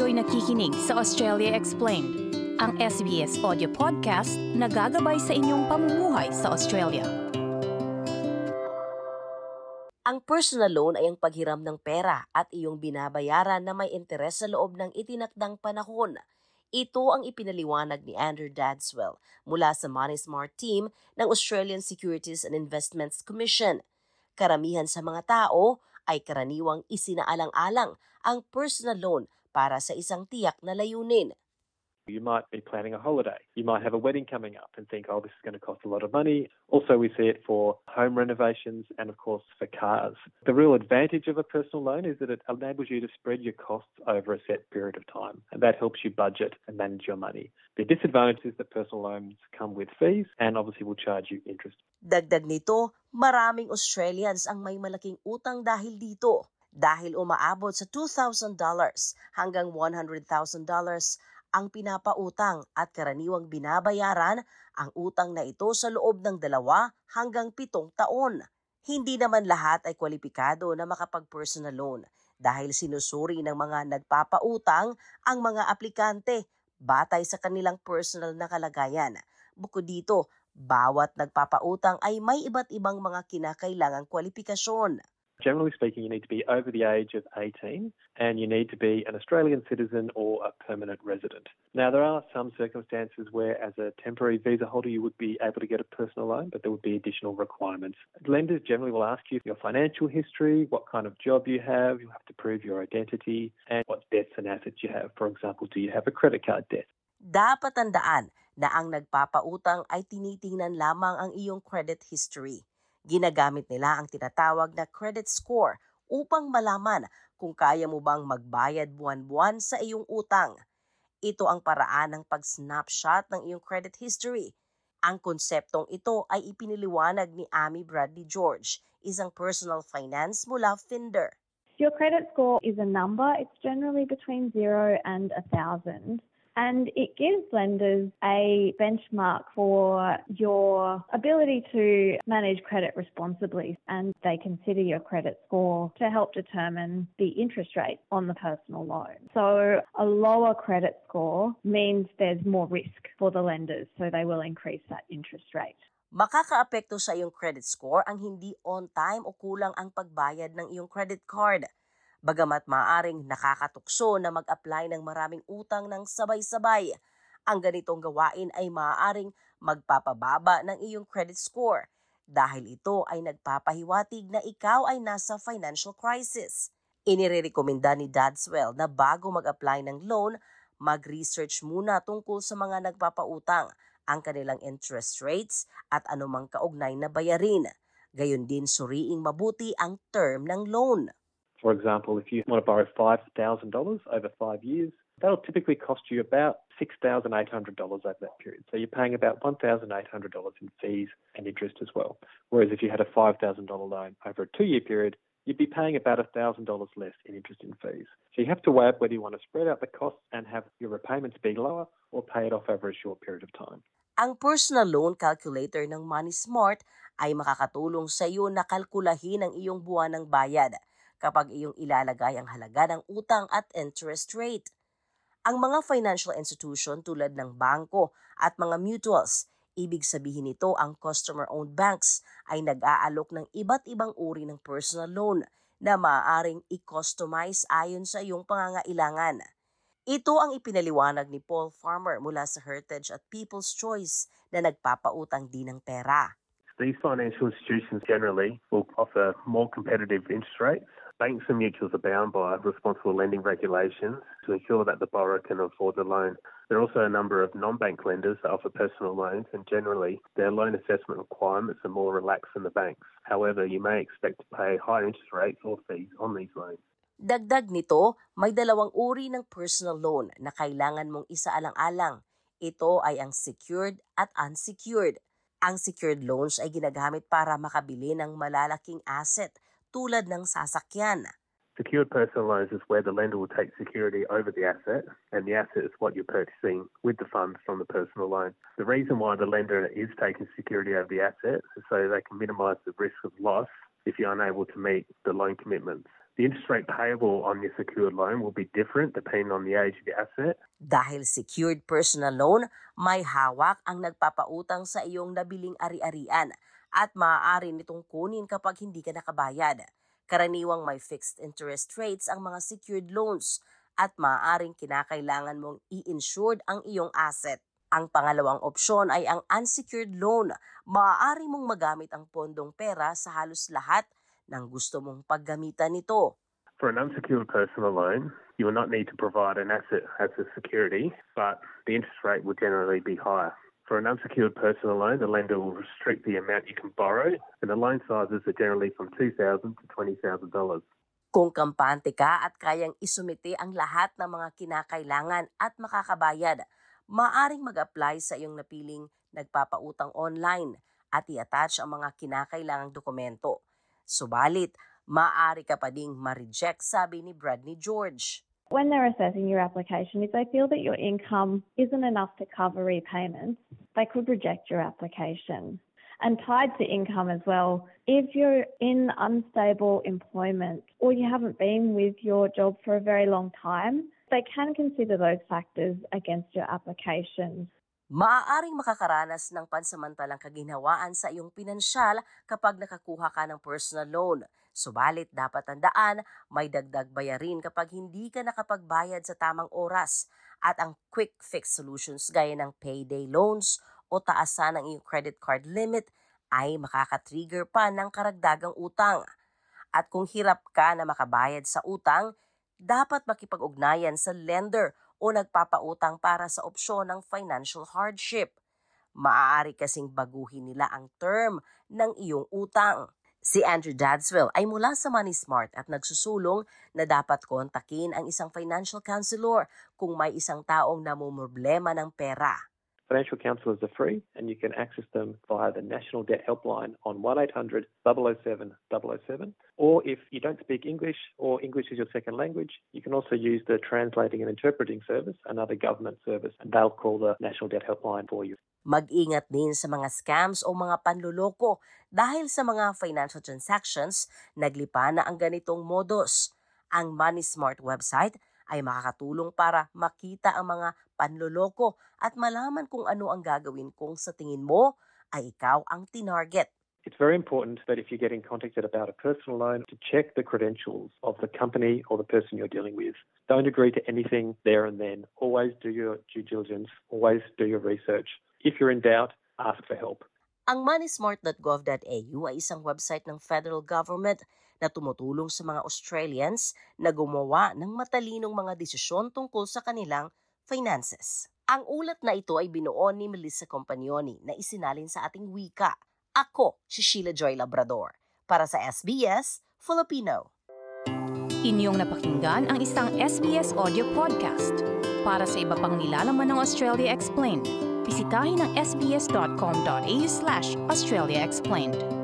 Kayo'y nakikinig sa Australia Explained, ang SBS audio podcast na gagabay sa inyong pamumuhay sa Australia. Ang personal loan ay ang paghiram ng pera at iyong binabayaran na may interes sa loob ng itinakdang panahon. Ito ang ipinaliwanag ni Andrew Dadswell mula sa Money Smart team ng Australian Securities and Investments Commission. Karamihan sa mga tao ay karaniwang isinaalang-alang ang personal loan para sa isang tiyak na layunin. You might be planning a holiday. You might have a wedding coming up and think, oh, this is going to cost a lot of money. Also, we see it for home renovations and, of course, for cars. The real advantage of a personal loan is that it enables you to spread your costs over a set period of time, and that helps you budget and manage your money. The disadvantage is that personal loans come with fees and obviously will charge you interest. Dagdag nito, maraming Australians ang may malaking utang dahil dito. Dahil umaabot sa $2,000 hanggang $100,000 ang pinapautang at karaniwang binabayaran ang utang na ito sa loob ng dalawa hanggang pitong taon. Hindi naman lahat ay kwalipikado na makapag-personal loan dahil sinusuri ng mga nagpapautang ang mga aplikante batay sa kanilang personal na kalagayan. Bukod dito, bawat nagpapautang ay may iba't ibang mga kinakailangang kwalifikasyon. Generally speaking, you need to be over the age of 18 and you need to be an Australian citizen or a permanent resident. Now, there are some circumstances where, as a temporary visa holder, you would be able to get a personal loan, but there would be additional requirements. Lenders generally will ask you your financial history, what kind of job you have, you have to prove your identity, and what debts and assets you have. For example, do you have a credit card debt? Dapat tandaan na ang nagpapautang ay tinitingnan lamang ang iyong credit history. Ginagamit nila ang tinatawag na credit score upang malaman kung kaya mo bang magbayad buwan-buwan sa iyong utang. Ito ang paraan ng pag-snapshot ng iyong credit history. Ang konseptong ito ay ipiniliwanag ni Amy Bradley George, isang personal finance mula Finder. Your credit score is a number. It's generally between zero and a thousand. And it gives lenders a benchmark for your ability to manage credit responsibly. And they consider your credit score to help determine the interest rate on the personal loan. So a lower credit score means there's more risk for the lenders. So they will increase that interest rate. Makakaapekto sa iyong credit score ang hindi on time o kulang ang pagbayad ng iyong credit card. Bagamat maaring nakakatukso na mag-apply ng maraming utang ng sabay-sabay, ang ganitong gawain ay maaaring magpapababa ng iyong credit score dahil ito ay nagpapahiwatig na ikaw ay nasa financial crisis. Inirekomenda ni Dadswell na bago mag-apply ng loan, mag-research muna tungkol sa mga nagpapautang, ang kanilang interest rates at anumang kaugnay na bayarin. Gayon din suriing mabuti ang term ng loan. For example, if you want to borrow $5,000 over five years, that'll typically cost you about $6,800 over that period. So you're paying about $1,800 in fees and interest as well. Whereas if you had a $5,000 loan over a two year period, you'd be paying about $1,000 less in interest and fees. So you have to weigh up whether you want to spread out the costs and have your repayments be lower or pay it off over a short period of time. Ang personal loan calculator ng Money Smart ay makakatulong sa iyo na kalkulahin ang iyong buwan ng bayad kapag iyong ilalagay ang halaga ng utang at interest rate. Ang mga financial institution tulad ng bangko at mga mutuals, ibig sabihin nito ang customer-owned banks ay nag-aalok ng iba't ibang uri ng personal loan na maaaring i-customize ayon sa iyong pangangailangan. Ito ang ipinaliwanag ni Paul Farmer mula sa Heritage at People's Choice na nagpapautang din ng pera. These financial institutions generally will offer more competitive interest rates. Banks and mutuals are bound by responsible lending regulations to ensure that the borrower can afford the loan. There are also a number of non-bank lenders that offer personal loans and generally their loan assessment requirements are more relaxed than the banks. However, you may expect to pay higher interest rates or fees on these loans. Dagdag nito, may dalawang uri ng personal loan na kailangan mong isaalang-alang. Ito ay ang secured at unsecured. Ang secured loans ay ginagamit para makabili ng malalaking asset tulad ng sasakyan. Secured personal loans is where the lender will take security over the asset, and the asset is what you're purchasing with the funds from the personal loan. The reason why the lender is taking security over the asset is so they can minimise the risk of loss if you're unable to meet the loan commitments. The interest rate payable on your secured loan will be different depending on the age of the asset. Dahil secured personal loan, may hawak ang nagpapautang sa iyong nabiling ari-arian at maaari nitong kunin kapag hindi ka nakabayad. Karaniwang may fixed interest rates ang mga secured loans at maaaring kinakailangan mong i-insured ang iyong asset. Ang pangalawang opsyon ay ang unsecured loan. Maaari mong magamit ang pondong pera sa halos lahat ng gusto mong paggamitan nito. For an unsecured personal loan, you will not need to provide an asset as a security, but the interest rate will generally be higher. For an unsecured personal loan, the lender will restrict the amount you can borrow, and the loan sizes are generally from $2,000 to $20,000. Kung kampante ka at kayang isumite ang lahat ng mga kinakailangan at makakabayad, maaring mag-apply sa iyong napiling nagpapautang online at i-attach ang mga kinakailangang dokumento. Subalit, maaari ka pa ding ma-reject, sabi ni Bradley George. When they're assessing your application, if they feel that your income isn't enough to cover repayments, they could reject your application. And tied to income as well, if you're in unstable employment or you haven't been with your job for a very long time, they can consider those factors against your application. Maaaring makakaranas ng pansamantalang kaginhawaan sa iyong pinansyal kapag nakakuha ka ng personal loan. Subalit dapat tandaan, may dagdag bayarin kapag hindi ka nakapagbayad sa tamang oras at ang quick fix solutions gaya ng payday loans o taasan ng iyong credit card limit ay makaka-trigger pa ng karagdagang utang. At kung hirap ka na makabayad sa utang, dapat makipag-ugnayan sa lender o nagpapautang para sa opsyon ng financial hardship. Maaari kasing baguhin nila ang term ng iyong utang. Si Andrew Dadswell ay mula sa Money Smart at nagsusulong na dapat kontakin ang isang financial counselor kung may isang taong namumroblema ng pera. Financial counsellors are free and you can access them via the National Debt Helpline on 1800 007 007. Or if you don't speak English or English is your second language, you can also use the Translating and Interpreting Service, another government service, and they'll call the National Debt Helpline for you. Mag-ingat din sa mga scams o mga panluloko dahil sa mga financial transactions, naglipa na ang ganitong modus. Ang Money Smart website ay makakatulong para makita ang mga panloloko at malaman kung ano ang gagawin kung sa tingin mo ay ikaw ang tinarget. It's very important that if you're getting contacted about a personal loan, to check the credentials of the company or the person you're dealing with. Don't agree to anything there and then. Always do your due diligence. Always do your research. If you're in doubt, ask for help. Ang moneysmart.gov.au ay isang website ng federal government na tumutulong sa mga Australians na gumawa ng matalinong mga desisyon tungkol sa kanilang finances. Ang ulat na ito ay binuo ni Melissa Compagnoni na isinalin sa ating wika. Ako si Sheila Joy Labrador para sa SBS Filipino. Inyong napakinggan ang isang SBS audio podcast. Para sa iba pang nilalaman ng Australia Explained, bisitahin ang sbs.com.au slash Australia Explained.